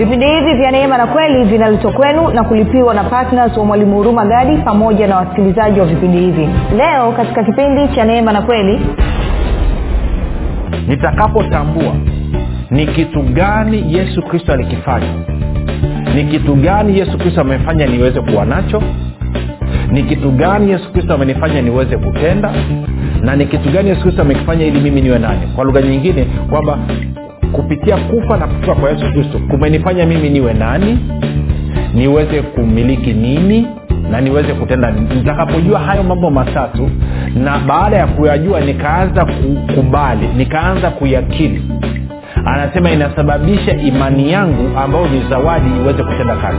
vipindi hivi vya neema na kweli vinaletwa kwenu na kulipiwa na ptns wa mwalimu huruma gadi pamoja na wasikilizaji wa vipindi hivi. Leo katika kipindi cha neema na kweli nitakapotambua ni kitu gani yesu kristo alikifanya ni kitu gani yesu kristo amefanya niweze kuwa nacho ni kitu gani yesu kristo amenifanya niweze kutenda na ni kitu gani yesu kristo amekifanya ili mimi niwe nani kwa lugha nyingine kwamba kupitia kufa na kufuka kwa yesu kristo kumenifanya mimi niwe nani niweze kumiliki nini na niweze kutenda nitakapojua hayo mambo matatu na baada ya kuyajua nikaanza kukubali nikaanza kuyakili anasema inasababisha imani yangu ambayo ni zawadi iweze kutenda kazi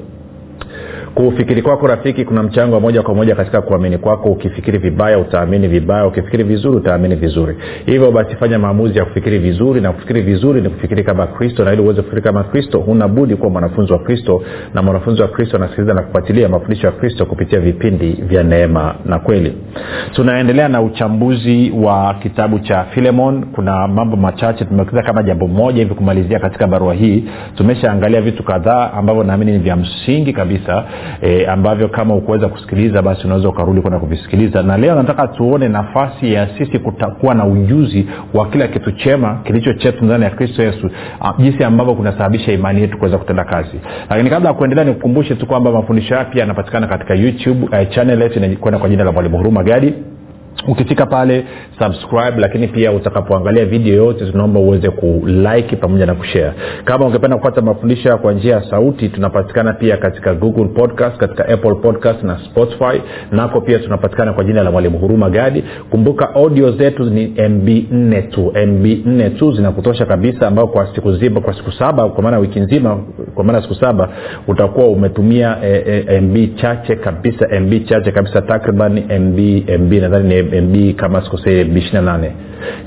kufikiri kwako rafiki kuna mchango wa moja kwa moja katika kuamini kwako. Ukifikiri vibaya utaamini vibaya. Ukifikiri vizuri utaamini vizuri. Hivyo basi fanya maamuzi ya kufikiri vizuri na kufikiri vizuri ni kufikiri kama kristo na ili uweze kufikiri kama kristo hunabudi kuwa mwanafunzi wa kristo na mwanafunzi wa kristo anasikiliza na kufuatilia mafundisho ya kristo kupitia vipindi vya neema na kweli. Tunaendelea na uchambuzi wa kitabu cha filemon. Kuna mambo machache tumekiza kama jambo moja hivi kumalizia katika barua hii. Tumeshaangalia vitu kadhaa ambavyo naamini ni vya msingi kabisa e, ambavyo kama ukuweza kusikiliza basi unaweza ukarudi kwenda kuvisikiliza. Na leo nataka tuone nafasi ya sisi kutakuwa na ujuzi wa kila kitu chema kilicho chetu ndani ya kristo yesu jinsi ambavyo kunasababisha imani yetu kuweza kutenda kazi. Lakini kabla ya kuendelea nikukumbushe tu kwamba mafundisho haya pia yanapatikana katika youtube uh, channel yetu inakwenda kwa jina la mwalimu huruma gadi ukifika pale subscribe lakini pia utakapoangalia video yote tunaomba uweze kulike pamoja na kushare. Kama ungependa kupata mafundisho kwa njia ya sauti tunapatikana pia katika google podcast katika apple podcast na spotify. Nako pia tunapatikana kwa jina la mwalimu huruma gadi. Kumbuka audio zetu ni mb 4 tu. Mb 4 tu zinakutosha kabisa ambao kwa siku zima kwa siku saba kwa maana wiki nzima kwa maana siku saba utakuwa umetumia e, e, mb chache kabisa mb chache kabisa takriban mb mb nadhani ni mb kama sikosei mb ishiri nane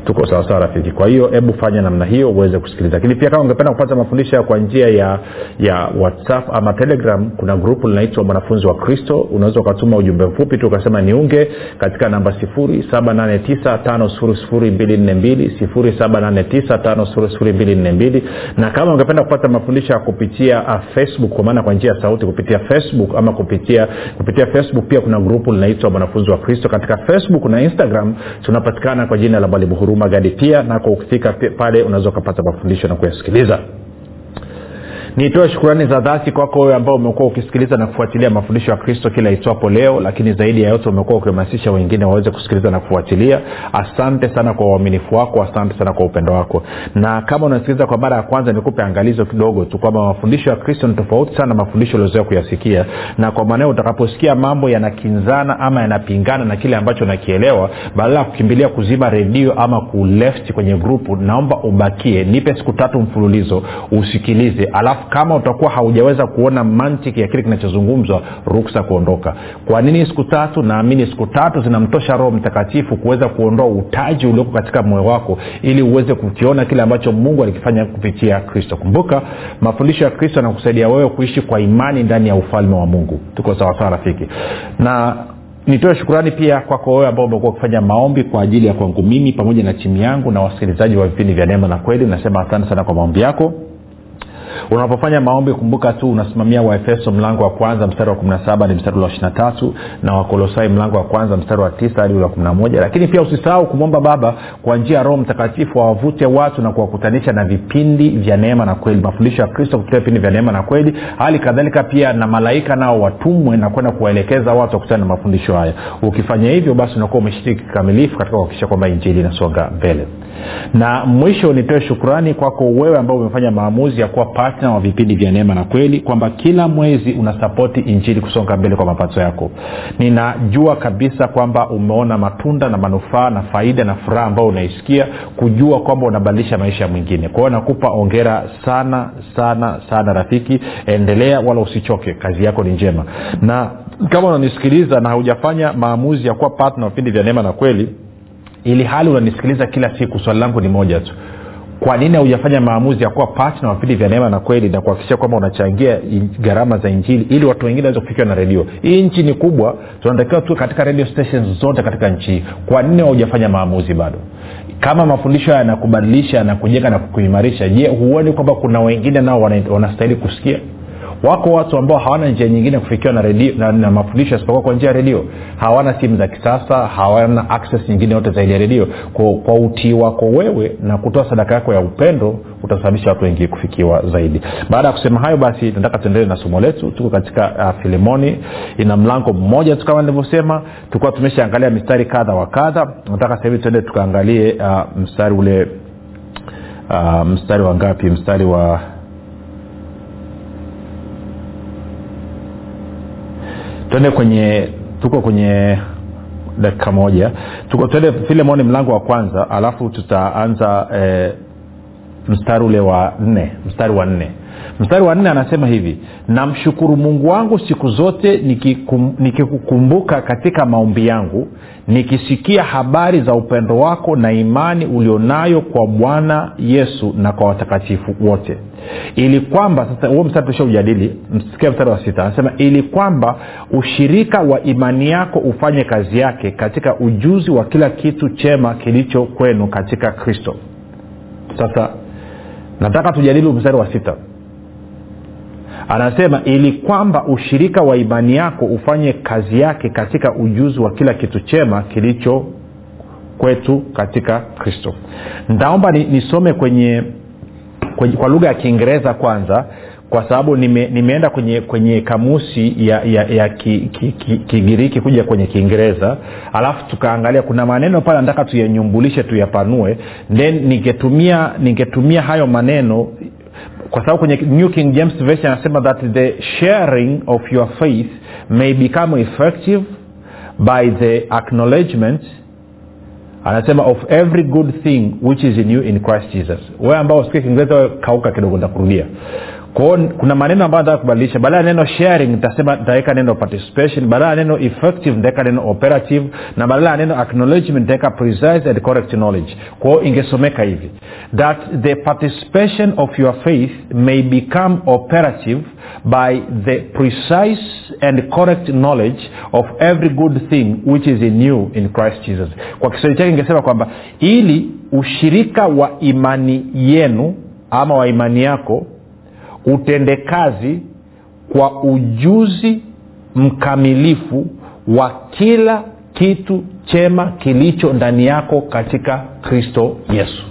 tuko sawasawa rafiki. Kwa hiyo hebu fanya namna hiyo uweze kusikiliza. Lakini pia kama ungependa kupata mafundisho kwa njia ya ya whatsapp ama telegram kuna grupu linaitwa mwanafunzi wa kristo. Unaweza ukatuma ujumbe mfupi tu ukasema niunge katika namba 7895242 na kama ungependa kupata mafundisho ya kupitia uh, facebook kwa maana kwa njia ya sauti kupitia facebook ama kupitia kupitia facebook pia kuna grupu linaitwa mwanafunzi wa kristo. Katika facebook na instagram tunapatikana kwa jina la mwalimu huruma gadi pia nako ukifika pale unaweza ukapata mafundisho na kuyasikiliza nitoe shukurani za dhati kwako wewe ambao umekuwa ukisikiliza na kufuatilia mafundisho ya kristo kila itwapo leo lakini zaidi ya yote umekuwa ukihamasisha wengine waweze kusikiliza na kufuatilia. Asante sana kwa uaminifu wako asante sana kwa upendo wako. Na kama unasikiliza kwa mara ya kwanza nikupe angalizo kidogo tu kwamba mafundisho ya kristo ni tofauti sana mafundisho uliozoea kuyasikia. Na kwa maanao utakaposikia mambo yanakinzana ama yanapingana na kile ambacho nakielewa badala ya kukimbilia kuzima redio ama kuleft kwenye grupu naomba ubakie nipe siku tatu mfululizo usikilize. Alafu kama utakuwa haujaweza kuona mantiki ya kile kinachozungumzwa ruksa kuondoka. Kwa nini siku tatu? Naamini siku tatu zinamtosha roho mtakatifu kuweza kuondoa utaji ulioko katika moyo wako ili uweze kukiona kile ambacho mungu alikifanya kupitia kristo. Kumbuka mafundisho ya kristo yanakusaidia wewe kuishi kwa imani ndani ya ufalme wa mungu. Tuko sawasawa rafiki? Na nitoe shukurani pia kwako wewe ambao umekuwa ukifanya maombi kwa ajili ya kwangu mimi pamoja na timu yangu na wasikilizaji wa vipindi vya neema na kweli. Nasema asante sana kwa maombi yako unapofanya maombi kumbuka tu unasimamia waefeso mlango wa kwanza mstari wa 17 ni mstari wa 23 na wakolosai mlango wa kwanza mstari wa 9 hadi wa 11 lakini pia usisahau kumwomba baba kwa njia ya roho mtakatifu awavute watu na kuwakutanisha na vipindi vya neema na kweli. Mafundisho ya kristo kupitia vipindi vya neema na kweli. Hali kadhalika pia na malaika nao watumwe na kwenda kuwaelekeza watu wakutana na mafundisho haya. Ukifanya hivyo basi unakuwa umeshiriki kikamilifu katika kuhakikisha kwamba injili inasonga mbele. Na mwisho nitoe shukurani kwako wewe ambao umefanya maamuzi ya kuwa patna wa vipindi vya neema na kweli kwamba kila mwezi unasapoti injili kusonga mbele kwa mapato yako. Ninajua kabisa kwamba umeona matunda na manufaa na faida na furaha ambayo unaisikia kujua kwamba unabadilisha maisha mwingine. Kwa hiyo nakupa ongera sana sana sana rafiki. Endelea wala usichoke kazi yako ni njema. Na kama unanisikiliza na haujafanya maamuzi ya kuwa patna wa vipindi vya neema na kweli ili hali unanisikiliza kila siku swali langu ni moja tu kwa nini haujafanya maamuzi ya kuwa patna wa vipindi vya neema na kweli na kuhakikisha kwamba unachangia gharama za injili ili watu wengine waweze kufikiwa na redio? Hii nchi ni kubwa tunatakiwa tu katika radio stations zote katika nchi hii. Kwa nini haujafanya maamuzi bado? Kama mafundisho haya yanakubadilisha yanakujenga na kukuimarisha je huoni kwamba kuna wengine nao wanastahili kusikia wako watu ambao hawana njia nyingine kufikiwa na, redio, na, na mafundisho yasipokuwa kwa njia ya redio. Hawana simu za kisasa hawana access nyingine yote zaidi ya redio. Kwa, kwa utii wako wewe na kutoa sadaka yako ya upendo utasababisha watu wengi kufikiwa zaidi. Baada ya kusema hayo basi nataka tuendelee na somo letu. Tuko katika uh, filemoni. Ina mlango mmoja tu kama nilivyosema. Tulikuwa tumeshaangalia mistari kadha wa kadha. Nataka sahivi tuende tukaangalie uh, mstari ule uh, mstari wa ngapi? Mstari wa twende kwenye tuko kwenye dakika moja. Tuko twende filemoni mlango wa kwanza alafu tutaanza eh, mstari ule wa nne mstari wa nne mstari wa nne anasema hivi namshukuru mungu wangu siku zote nikikukumbuka niki katika maombi yangu nikisikia habari za upendo wako na imani ulionayo kwa bwana yesu na kwa watakatifu wote. Ili kwamba sasa huo mstari tusha ujadili msikia mstari wa sita anasema ili kwamba ushirika wa imani yako ufanye kazi yake katika ujuzi wa kila kitu chema kilicho kwenu katika kristo. Sasa nataka tujadili mstari wa sita anasema ili kwamba ushirika wa imani yako ufanye kazi yake katika ujuzi wa kila kitu chema kilicho kwetu katika kristo. Ntaomba nisome ni kwenye, kwenye kwa lugha ya kiingereza kwanza kwa sababu nime, nimeenda kwenye kwenye kamusi ya, ya, ya kigiriki ki, ki, ki, kuja kwenye kiingereza. Alafu tukaangalia kuna maneno pale nataka tuyanyumbulishe tuyapanue. Then ningetumia ningetumia hayo maneno kwa sababu kwenye new king james version anasema that the sharing of your faith may become effective by the acknowledgement anasema of every good thing which is in you in christ jesus. Wewe ambao usikie kiingereza kauka kidogo ntakurudia kwao kuna maneno ambayo nataka kubadilisha. Baada ya neno sharing nitasema nitaweka neno participation. Badala ya neno effective nitaweka neno operative. Na badala ya neno acknowledgement nitaweka precise and correct knowledge. Kwao ingesomeka hivi. That the participation of your faith may become operative by the precise and correct knowledge of every good thing which is in you in christ jesus. Kwa kiswahili chake ingesema kwamba ili ushirika wa imani yenu ama wa imani yako utendekazi kwa ujuzi mkamilifu wa kila kitu chema kilicho ndani yako katika kristo yesu.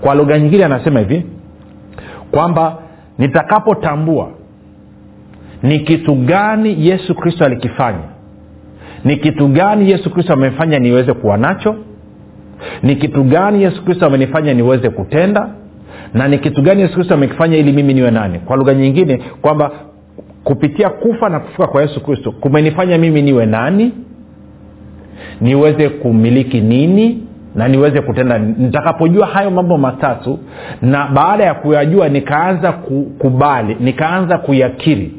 Kwa lugha nyingine anasema hivi kwamba nitakapotambua ni kitu gani yesu kristo alikifanya ni kitu gani yesu kristo amefanya niweze kuwa nacho ni kitu gani yesu kristo amenifanya niweze kutenda na ni kitu gani yesu kristo amekifanya ili mimi niwe nani? Kwa lugha nyingine kwamba kupitia kufa na kufuka kwa yesu kristo kumenifanya mimi niwe nani? Niweze kumiliki nini? Na niweze kutenda nitakapojua hayo mambo matatu na baada ya kuyajua nikaanza kukubali nikaanza kuyakiri.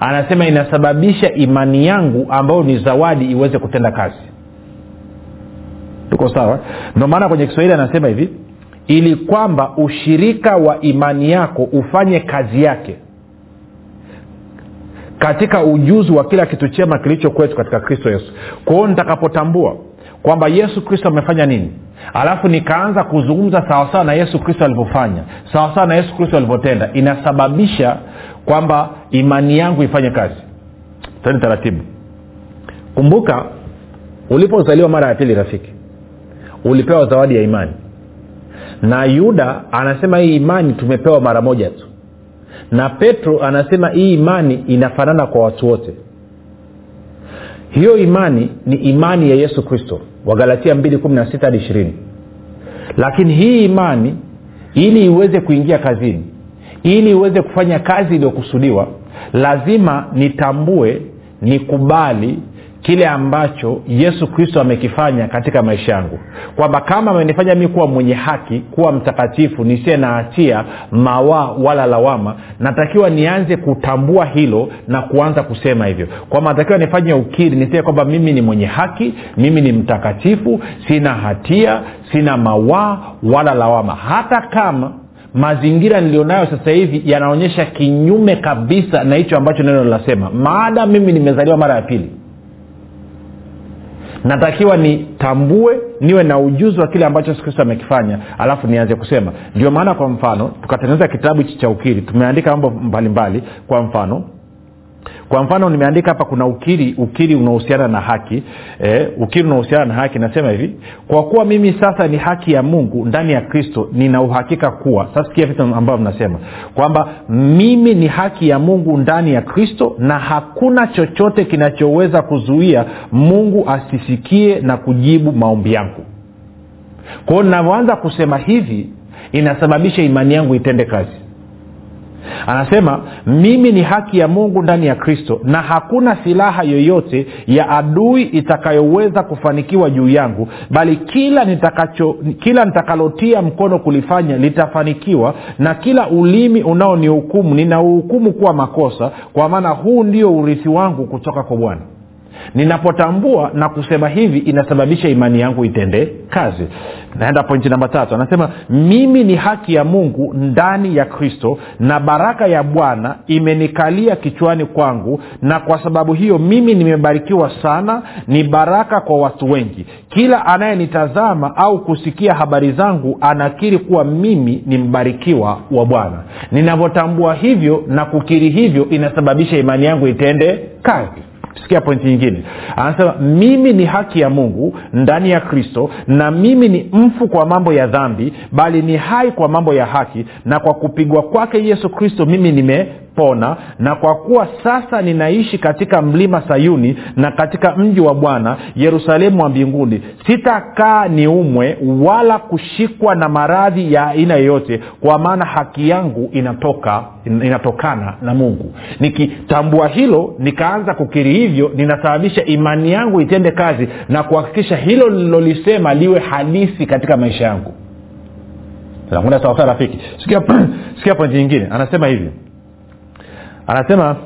Anasema inasababisha imani yangu ambayo ni zawadi iweze kutenda kazi. Tuko sawa? Ndio maana kwenye kiswahili anasema hivi ili kwamba ushirika wa imani yako ufanye kazi yake. Katika ujuzi wa kila kitu chema kilicho kwetu katika kristo yesu. Kwaho nitakapotambua kwamba yesu kristo amefanya nini. Alafu nikaanza kuzungumza sawasawa na yesu kristo alivyofanya sawasawa na yesu kristo alivyotenda inasababisha kwamba imani yangu ifanye kazi. Tani taratibu. Kumbuka ulipozaliwa mara ya pili rafiki ulipewa zawadi ya imani na yuda anasema hii imani tumepewa mara moja tu. Na petro anasema hii imani inafanana kwa watu wote. Hiyo imani ni imani ya yesu kristo wagalatia 216 hadi 20 lakini hii imani ili iweze kuingia kazini ili iweze kufanya kazi iliyokusudiwa lazima nitambue nikubali kile ambacho yesu kristo amekifanya katika maisha yangu. Kwamba kama amenifanya mi kuwa mwenye haki kuwa mtakatifu nisiye na hatia mawaa wala lawama natakiwa nianze kutambua hilo na kuanza kusema hivyo. Kwamba natakiwa nifanye ukiri niseme kwamba mimi ni mwenye haki mimi ni mtakatifu sina hatia sina mawaa wala lawama. Hata kama mazingira nilionayo sasa hivi yanaonyesha kinyume kabisa na hicho ambacho neno linasema. Maada mimi nimezaliwa mara ya pili natakiwa nitambue niwe na ujuzi wa kile ambacho yesu kristo amekifanya alafu nianze kusema. Ndio maana kwa mfano tukatengeneza kitabu hichi cha ukiri tumeandika mambo mbalimbali. Kwa mfano kwa mfano nimeandika hapa kuna ukiri ukiri unaohusiana na haki eh, ukiri unaohusiana na haki nasema hivi kwa kuwa mimi sasa ni haki ya mungu ndani ya kristo nina uhakika kuwa sasa vitu ambavyo mnasema kwamba mimi ni haki ya mungu ndani ya kristo na hakuna chochote kinachoweza kuzuia mungu asisikie na kujibu maombi yangu. Kwao navyoanza kusema hivi inasababisha imani yangu itende kazi anasema mimi ni haki ya mungu ndani ya kristo na hakuna silaha yoyote ya adui itakayoweza kufanikiwa juu yangu bali kila nitakacho kila nitakalotia mkono kulifanya litafanikiwa na kila ulimi unaonihukumu ninauhukumu kuwa makosa kwa maana huu ndio urithi wangu kutoka kwa bwana ninapotambua na kusema hivi inasababisha imani yangu itende kazi. Naenda pointi namba tatu. Anasema mimi ni haki ya mungu ndani ya kristo na baraka ya bwana imenikalia kichwani kwangu na kwa sababu hiyo mimi nimebarikiwa sana ni baraka kwa watu wengi. Kila anayenitazama au kusikia habari zangu anakiri kuwa mimi ni mbarikiwa wa bwana. Ninavyotambua hivyo na kukiri hivyo inasababisha imani yangu itende kazi sikia pointi nyingine. Anasema mimi ni haki ya mungu ndani ya kristo na mimi ni mfu kwa mambo ya dhambi bali ni hai kwa mambo ya haki na kwa kupigwa kwake yesu kristo mimi nimepona na kwa kuwa sasa ninaishi katika mlima sayuni na katika mji wa bwana yerusalemu wa mbinguni sitakaa niumwe wala kushikwa na maradhi ya aina yoyote kwa maana haki yangu inatoka inatokana na mungu. Nikitambua hilo nikaanza kukiri hivyo ninasababisha imani yangu itende kazi na kuhakikisha hilo lilolisema liwe halisi katika maisha yangu. Sawasawa rafiki. Sikia, sikia pointi nyingine. Anasema hivi anasema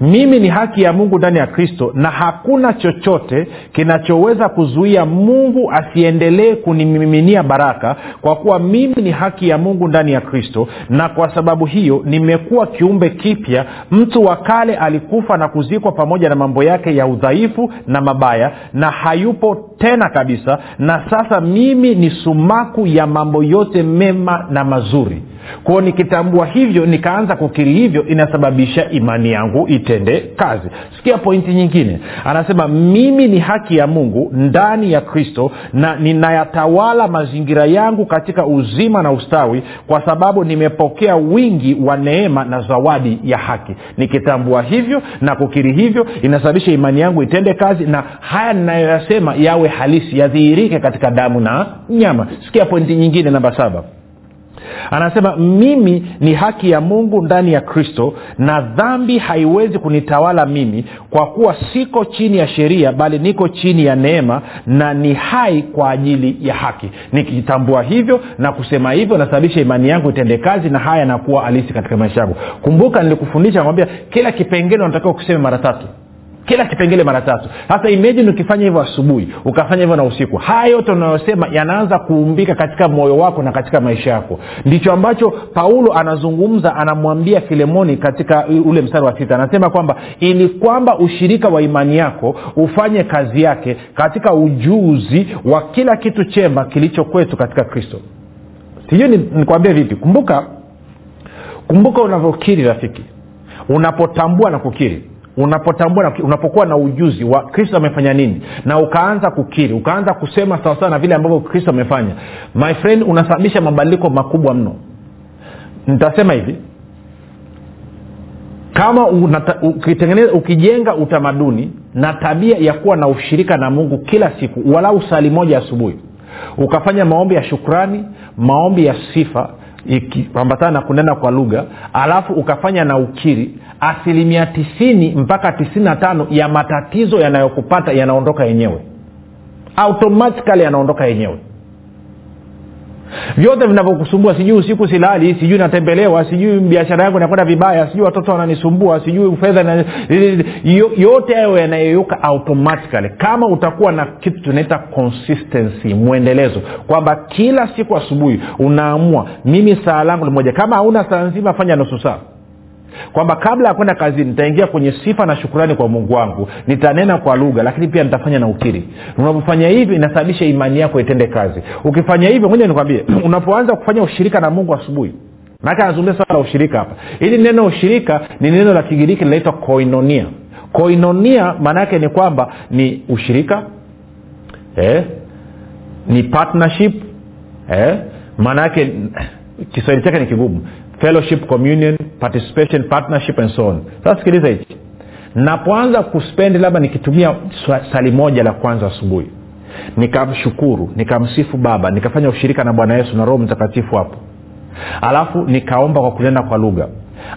mimi ni haki ya mungu ndani ya kristo na hakuna chochote kinachoweza kuzuia mungu asiendelee kunimiminia baraka kwa kuwa mimi ni haki ya mungu ndani ya kristo na kwa sababu hiyo nimekuwa kiumbe kipya. Mtu wa kale alikufa na kuzikwa pamoja na mambo yake ya udhaifu na mabaya na hayupo tena kabisa na sasa mimi ni sumaku ya mambo yote mema na mazuri kwao nikitambua hivyo nikaanza kukiri hivyo inasababisha imani yangu itende kazi. Sikia pointi nyingine. Anasema mimi ni haki ya mungu ndani ya kristo na ninayatawala mazingira yangu katika uzima na ustawi kwa sababu nimepokea wingi wa neema na zawadi ya haki. Nikitambua hivyo na kukiri hivyo inasababisha imani yangu itende kazi na haya ninayoyasema yawe halisi yadhihirike katika damu na nyama. Sikia pointi nyingine namba saba anasema mimi ni haki ya mungu ndani ya kristo na dhambi haiwezi kunitawala mimi kwa kuwa siko chini ya sheria bali niko chini ya neema na ni hai kwa ajili ya haki. Nikitambua hivyo na kusema hivyo nasababisha imani yangu itende kazi na haya yanakuwa halisi katika maisha yangu. Kumbuka nilikufundisha kwambia kila kipengele unatakiwa kuseme mara tatu kila kipengele mara tatu. Sasa imejini ukifanya hivyo asubuhi ukafanya hivyo na usiku. Haya yote unayosema yanaanza kuumbika katika moyo wako na katika maisha yako. Ndicho ambacho paulo anazungumza anamwambia filemoni katika ule mstari wa sita. Anasema kwamba ili kwamba ushirika wa imani yako ufanye kazi yake katika ujuzi wa kila kitu chema kilicho kwetu katika kristo. Sijui nikwambie vipi. Kumbuka kumbuka unavyokiri rafiki. Unapotambua na kukiri unapotambua unapokuwa na ujuzi wa kristo amefanya nini na ukaanza kukiri ukaanza kusema sawasawa na vile ambavyo kristo amefanya my friend unasababisha mabadiliko makubwa mno. Nitasema hivi kama unata, ukijenga utamaduni na tabia ya kuwa na ushirika na mungu kila siku walau sali moja asubuhi ukafanya maombi ya shukrani maombi ya sifa ikiambatana na kunena kwa lugha alafu ukafanya na ukiri asilimia tisini mpaka tisini na tano ya matatizo yanayokupata yanaondoka yenyewe. Automatikali yanaondoka yenyewe. Vyote vinavyokusumbua sijui usiku silali sijui natembelewa sijui biashara yangu inakwenda vibaya sijui watoto wananisumbua sijui fedha na, yote hayo yanayeyuka automatically. Kama utakuwa na kitu tunaita consistency mwendelezo kwamba kila siku asubuhi unaamua mimi saa langu limoja kama hauna saa nzima fanya nusu saa kwamba kabla ya kwenda kazini nitaingia kwenye sifa na shukurani kwa mungu wangu. Nitanena kwa lugha lakini pia nitafanya na ukiri. Unapofanya hivi inasababisha imani yako itende kazi. Ukifanya hivyo moja nikwambie unapoanza kufanya ushirika na mungu asubuhi. Maake anazungumzia swala la ushirika hapa. Ili neno ushirika ni neno la kigiriki linaitwa koinonia. Koinonia maana ni kwamba ni ushirika eh, ni partnership eh, maana yake kiswahili chake ni kigumu. Fellowship communion participation partnership and so on. Sasa sikiliza hichi. Napoanza kuspendi labda nikitumia sali moja la kwanza asubuhi nikamshukuru nikamsifu baba nikafanya ushirika na bwana yesu na roho mtakatifu hapo. Alafu nikaomba kwa kunena kwa lugha.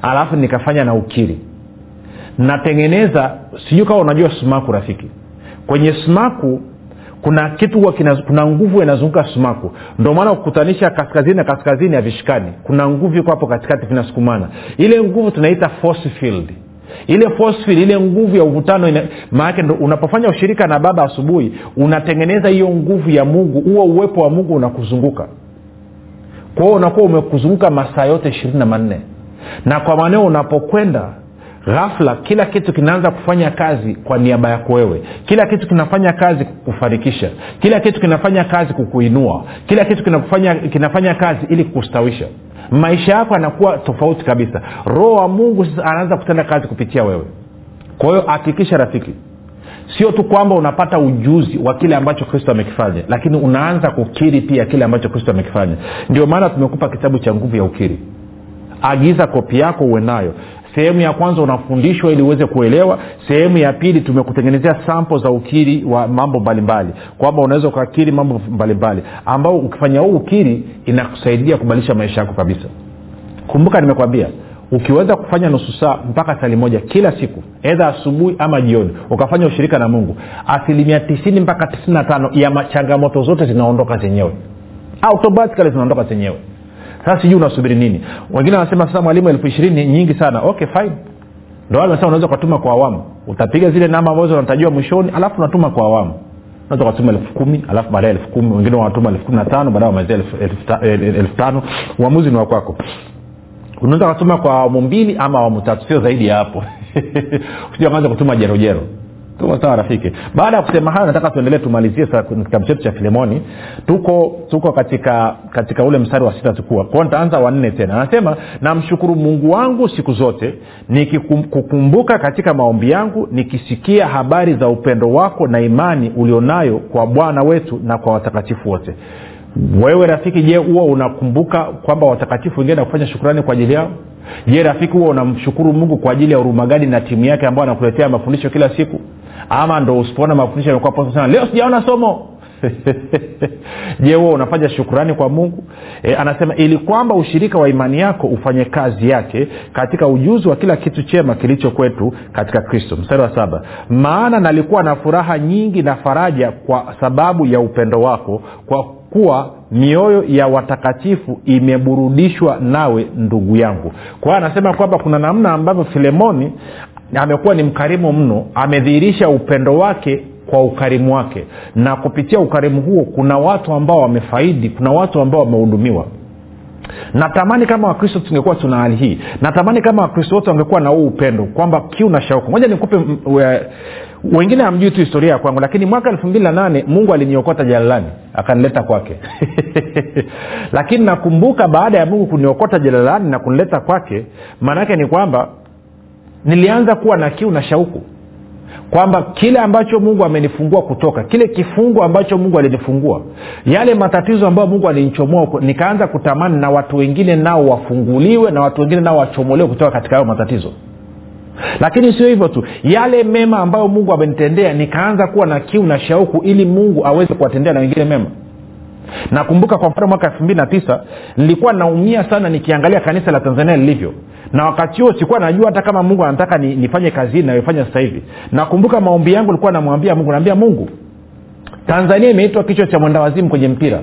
Alafu nikafanya na ukiri. Natengeneza sijui kama unajua sumaku rafiki. Kwenye sumaku kuna kitu kuna nguvu inazunguka sumaku. Ndio maana kukutanisha kaskazini na kaskazini havishikani kuna nguvu iko hapo katikati vinasukumana. Ile nguvu tunaita force field. Ile force field ile nguvu ya uvutano maanake unapofanya ushirika na baba asubuhi unatengeneza hiyo nguvu ya mungu huo uwepo wa mungu unakuzunguka. Kwa hiyo unakuwa umekuzunguka masaa yote ishirini na manne. Na kwa maneo unapokwenda ghafla kila kitu kinaanza kufanya kazi kwa niaba yako wewe. Kila kitu kinafanya kazi kukufanikisha. Kila kitu kinafanya kazi kukuinua. Kila kitu kinafanya, kinafanya kazi ili kukustawisha. Maisha yako yanakuwa tofauti kabisa. Roho wa mungu sasa anaanza kutenda kazi kupitia wewe. Kwa hiyo hakikisha rafiki sio tu kwamba unapata ujuzi wa kile ambacho kristo amekifanya lakini unaanza kukiri pia kile ambacho kristo amekifanya. Ndio maana tumekupa kitabu cha nguvu ya ukiri. Agiza kopi yako uwe nayo sehemu ya kwanza unafundishwa ili uweze kuelewa. Sehemu ya pili tumekutengenezea sampo za ukiri wa mambo mbalimbali. Kwamba unaweza ukakiri mambo mbalimbali. Ambao ukifanya huu ukiri inakusaidia kubadilisha maisha yako kabisa. Kumbuka nimekwambia ukiweza kufanya nusu saa mpaka sali moja kila siku edha asubuhi ama jioni ukafanya ushirika na mungu asilimia tisini mpaka tisini na tano ya changamoto zote zinaondoka zenyewe. Automatikali zinaondoka zenyewe sasa sijui unasubiri nini. Wengine wanasema sasa mwalimu elfu ishirini nyingi sana. Okay fine. Ndo sasa unaweza ukatuma kwa awamu. Utapiga zile namba ambazo unatajiwa mwishoni alafu unatuma kwa awamu. Unaweza ukatuma elfu kumi alafu baadaye elfu kumi wengine wanatuma elfu kumi na tano baadaye wamalizia elfu tano. Uamuzi ni wakwako unaweza ukatuma kwa awamu mbili ama awamu tatu. Sio zaidi ya hapo. Usianza kutuma jerojero tuko sawa rafiki. Baada ya kusema hayo nataka tuendelee tumalizie kitabu chetu cha filemoni. Tuko tuko katika katika ule mstari wa sita tukua. Kwao nitaanza wanne tena. Anasema namshukuru mungu wangu siku zote nikikukumbuka katika maombi yangu nikisikia habari za upendo wako na imani ulionayo kwa bwana wetu na kwa watakatifu wote. Wewe rafiki je huwa unakumbuka kwamba watakatifu wengine nakufanya shukurani kwa ajili yao? Je rafiki huwa unamshukuru mungu kwa ajili ya urumagadi na timu yake ambayo anakuletea mafundisho kila siku ama ndo usipoona mafundisho yamekuwa posa sana. Leo sijaona somo. Je huo unafanya shukurani kwa mungu? E, anasema ili kwamba ushirika wa imani yako ufanye kazi yake katika ujuzi wa kila kitu chema kilicho kwetu katika kristo. Mstari wa saba. Maana nalikuwa na furaha nyingi na faraja kwa sababu ya upendo wako kwa kuwa mioyo ya watakatifu imeburudishwa nawe ndugu yangu. Kwa hiyo anasema kwamba kuna namna ambavyo filemoni amekuwa ni mkarimu mno amedhihirisha upendo wake kwa ukarimu wake. Na kupitia ukarimu huo kuna watu ambao wamefaidi kuna watu ambao wamehudumiwa. Natamani kama wakristo tungekuwa tuna hali hii. Natamani kama wakristo wote wangekuwa na huu upendo kwamba kiu na shauku. Moja nikupe wengine hamjui tu historia ya kwangu lakini mwaka elfu mbili na nane mungu aliniokota jalalani akanileta kwake. Lakini nakumbuka baada ya mungu kuniokota jalalani na kunileta kwake maanaake ni kwamba nilianza kuwa na kiu na shauku kwamba kile ambacho mungu amenifungua kutoka kile kifungo ambacho mungu alinifungua yale matatizo ambayo mungu alinichomoa nikaanza kutamani na watu wengine nao wafunguliwe na watu wengine nao wachomolewe kutoka katika hayo matatizo. Lakini sio hivyo tu yale mema ambayo mungu amenitendea nikaanza kuwa na kiu na shauku ili mungu aweze kuwatendea na wengine mema. Nakumbuka kwa mfano mwaka elfu mbili na tisa nilikuwa naumia sana nikiangalia kanisa la tanzania lilivyo na wakati huo sikuwa najua hata kama mungu anataka ni, nifanye kazi hii nayofanya sasa hivi. Nakumbuka maombi yangu likuwa namwambia mungu naambia mungu tanzania imeitwa kichwa cha mwendawazimu kwenye mpira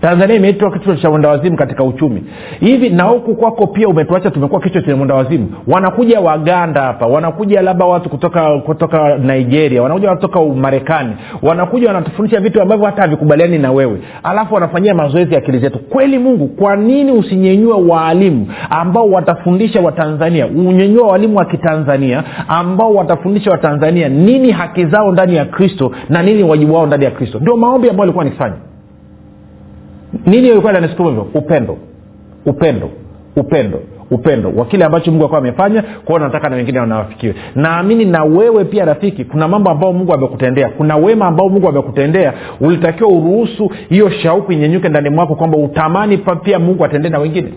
tanzania imeitwa kichwa cha mwendawazimu katika uchumi. Hivi na huku kwako pia umetuacha tumekuwa kichwa chenye mwendawazimu wanakuja waganda hapa wanakuja labda watu kutoka kutoka nigeria wanakuja kutoka marekani wanakuja wanatufundisha vitu ambavyo hata havikubaliani na wewe. Alafu wanafanyia mazoezi akili zetu. Kweli mungu kwa nini usinyenyue waalimu ambao watafundisha watanzania unyenyue waalimu wa kitanzania ambao watafundisha watanzania nini haki zao ndani ya kristo na nini wajibu wao ndani ya kristo. Ndio maombi ambayo alikuwa nikifanya nini ilikuwa hivyo? Upendo. Upendo. Upendo. Upendo. Wa kile ambacho mungu akuwa amefanya kwao nataka na wengine wanawafikiwe. Naamini na wewe pia rafiki kuna mambo ambayo mungu amekutendea. Kuna wema ambao mungu amekutendea. Ulitakiwa uruhusu hiyo shauku inyenyuke ndani mwako kwamba utamani pia mungu atendee na wengine.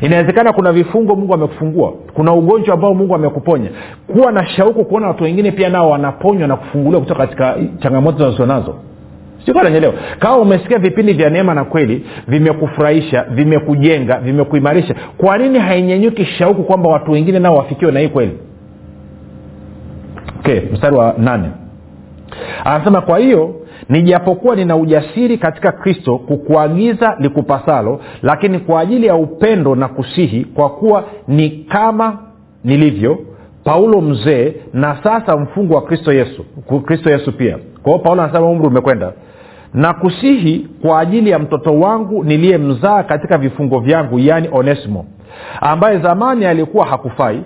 Inawezekana kuna vifungo mungu amekufungua. Kuna ugonjwa ambao mungu amekuponya. Kuwa na shauku kuona watu wengine pia nao wanaponywa na kufunguliwa kutoka katika changamoto zinazonazo sikananyelewa kama umesikia vipindi vya neema na kweli vimekufurahisha vimekujenga vimekuimarisha kwa nini hainyenyuki shauku kwamba watu wengine nao wafikiwe na hii kweli? Okay mstari wa nane. Anasema kwa hiyo nijapokuwa nina ujasiri katika kristo kukuagiza likupasalo lakini kwa ajili ya upendo na kusihi kwa kuwa ni kama nilivyo paulo mzee na sasa mfungu wa kristo yesu kristo yesu pia. Kwa hiyo paulo anasema umri umekwenda na kusihi kwa ajili ya mtoto wangu niliyemzaa katika vifungo vyangu yaani onesimo ambaye zamani alikuwa hakufai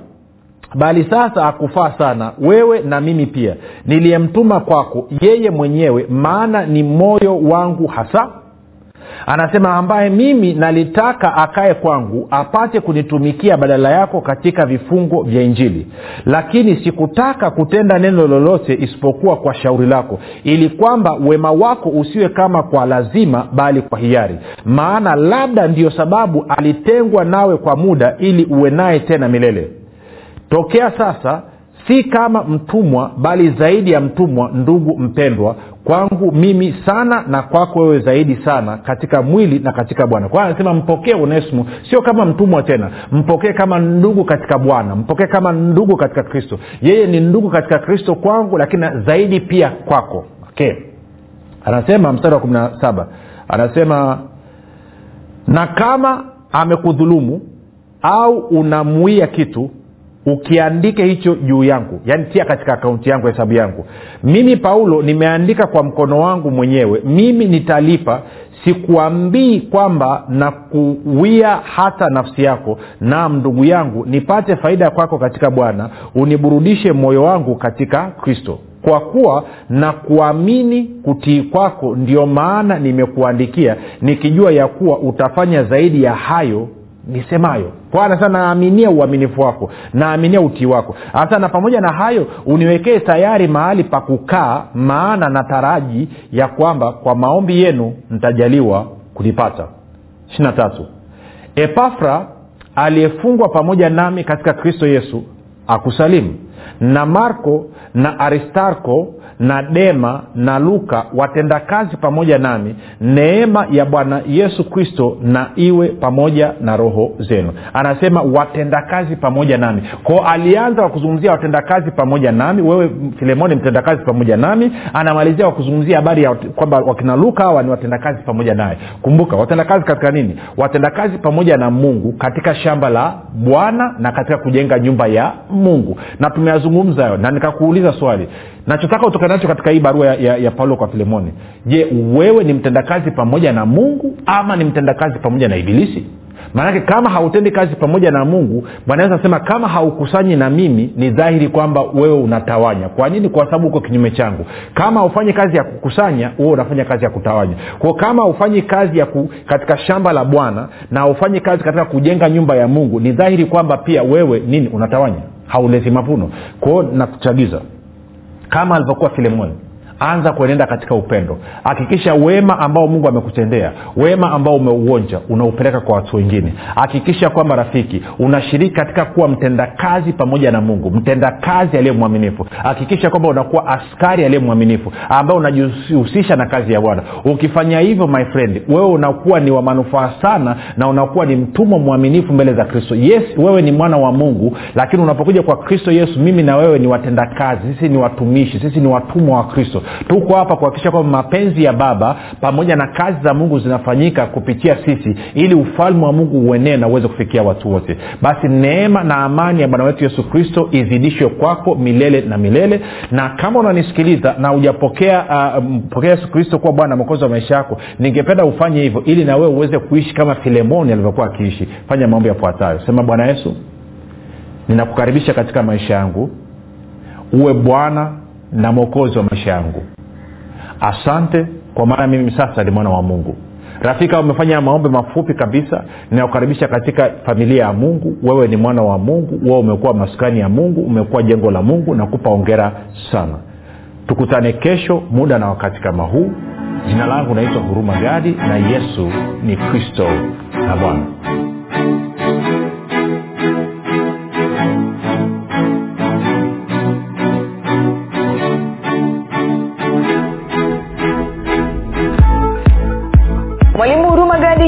bali sasa hakufaa sana wewe na mimi pia niliyemtuma kwako yeye mwenyewe maana ni moyo wangu hasa anasema ambaye mimi nalitaka akae kwangu apate kunitumikia badala yako katika vifungo vya injili. Lakini sikutaka kutenda neno lolote isipokuwa kwa shauri lako ili kwamba wema wako usiwe kama kwa lazima bali kwa hiari. Maana labda ndiyo sababu alitengwa nawe kwa muda ili uwe naye tena milele. Tokea sasa si kama mtumwa bali zaidi ya mtumwa ndugu mpendwa kwangu mimi sana na kwako wewe zaidi sana katika mwili na katika bwana. Kwa anasema mpokee onesimo sio kama mtumwa tena. Mpokee kama ndugu katika bwana. Mpokee kama ndugu katika kristo. Yeye ni ndugu katika kristo kwangu lakini zaidi pia kwako. Okay. Anasema mstari wa kumi na saba. Anasema na kama amekudhulumu au unamuia kitu ukiandike hicho juu yangu. Yaani tia katika akaunti yangu hesabu yangu. Mimi paulo nimeandika kwa mkono wangu mwenyewe. Mimi nitalipa. Sikuambii kwamba na kuwia hata nafsi yako. Naam ndugu yangu nipate faida kwako katika bwana. Uniburudishe moyo wangu katika kristo. Kwa kuwa na kuamini kutii kwako ndio maana nimekuandikia nikijua ya kuwa utafanya zaidi ya hayo nisemayo. Bwana sana naaminia uaminifu wako naaminia utii wako. Hasa na pamoja na hayo uniwekee tayari mahali pa kukaa maana na taraji ya kwamba kwa maombi yenu ntajaliwa kulipata ishina tatu. Epafra aliyefungwa pamoja nami katika kristo yesu akusalimu na marko na aristarko na dema na luka watendakazi pamoja nami neema ya bwana yesu kristo na iwe pamoja na roho zenu. Anasema watendakazi pamoja nami. Kwao alianza kwa kuzungumzia watendakazi pamoja nami wewe filemoni mtendakazi pamoja nami anamalizia kwa kuzungumzia habari ya kwamba wakina luka hawa ni watendakazi pamoja naye. Kumbuka watendakazi katika nini? Watendakazi pamoja na mungu katika shamba la bwana na katika kujenga nyumba ya mungu. Na tumeyazungumza hayo na nikakuuliza swali. Nachotaka utoka nacho katika hii barua ya, ya, ya paulo kwa filemoni. Je wewe ni mtendakazi pamoja na mungu ama ni mtendakazi pamoja na ibilisi? Maanake kama hautendi kazi pamoja na mungu bwanaweza yesu kama haukusanyi na mimi ni dhahiri kwamba wewe unatawanya. Kwa nini? Kwa sababu uko kinyume changu. Kama haufanyi kazi ya kukusanya wewe unafanya kazi ya kutawanya. Kwao kama haufanyi kazi ya ku, katika shamba la bwana na haufanyi kazi katika kujenga nyumba ya mungu ni dhahiri kwamba pia wewe nini? Unatawanya hauleti mavuno kwao nakuchagiza. Kama alivyokuwa filemoni anza kuenenda katika upendo. Hakikisha wema ambao mungu amekutendea wema ambao umeuonja unaupeleka kwa watu wengine. Hakikisha kwamba rafiki unashiriki katika kuwa mtendakazi pamoja na mungu mtendakazi aliye mwaminifu. Hakikisha kwamba unakuwa askari aliye mwaminifu ambao unajihusisha na kazi ya bwana. Ukifanya hivyo my friend wewe unakuwa ni wa manufaa sana na unakuwa ni mtumwa mwaminifu mbele za kristo. Yes wewe ni mwana wa mungu lakini unapokuja kwa kristo yesu mimi na wewe ni watendakazi sisi ni watumishi sisi ni watumwa wa kristo tuko hapa kuhakikisha kwamba mapenzi ya baba pamoja na kazi za mungu zinafanyika kupitia sisi ili ufalme wa mungu uenee na uweze kufikia watu wote. Basi neema na amani ya bwana wetu yesu kristo izidishwe kwako milele na milele. Na kama unanisikiliza na ujapokea uh, yesu kristo kuwa bwana mokozi wa maisha yako ningependa ufanye hivyo ili na wewe uweze kuishi kama filemoni alivyokuwa akiishi. Fanya mambo yafuatayo. Sema bwana yesu ninakukaribisha katika maisha yangu. Uwe bwana na mwokozi wa maisha yangu. Asante kwa maana mimi sasa ni mwana wa mungu. Rafika umefanya maombi mafupi kabisa ninakukaribisha katika familia ya mungu. Wewe ni mwana wa mungu wewe umekuwa maskani ya mungu umekuwa jengo la mungu nakupa ongera sana. Tukutane kesho muda na wakati kama huu. Jina langu naitwa huruma gadi na yesu ni kristo na bwana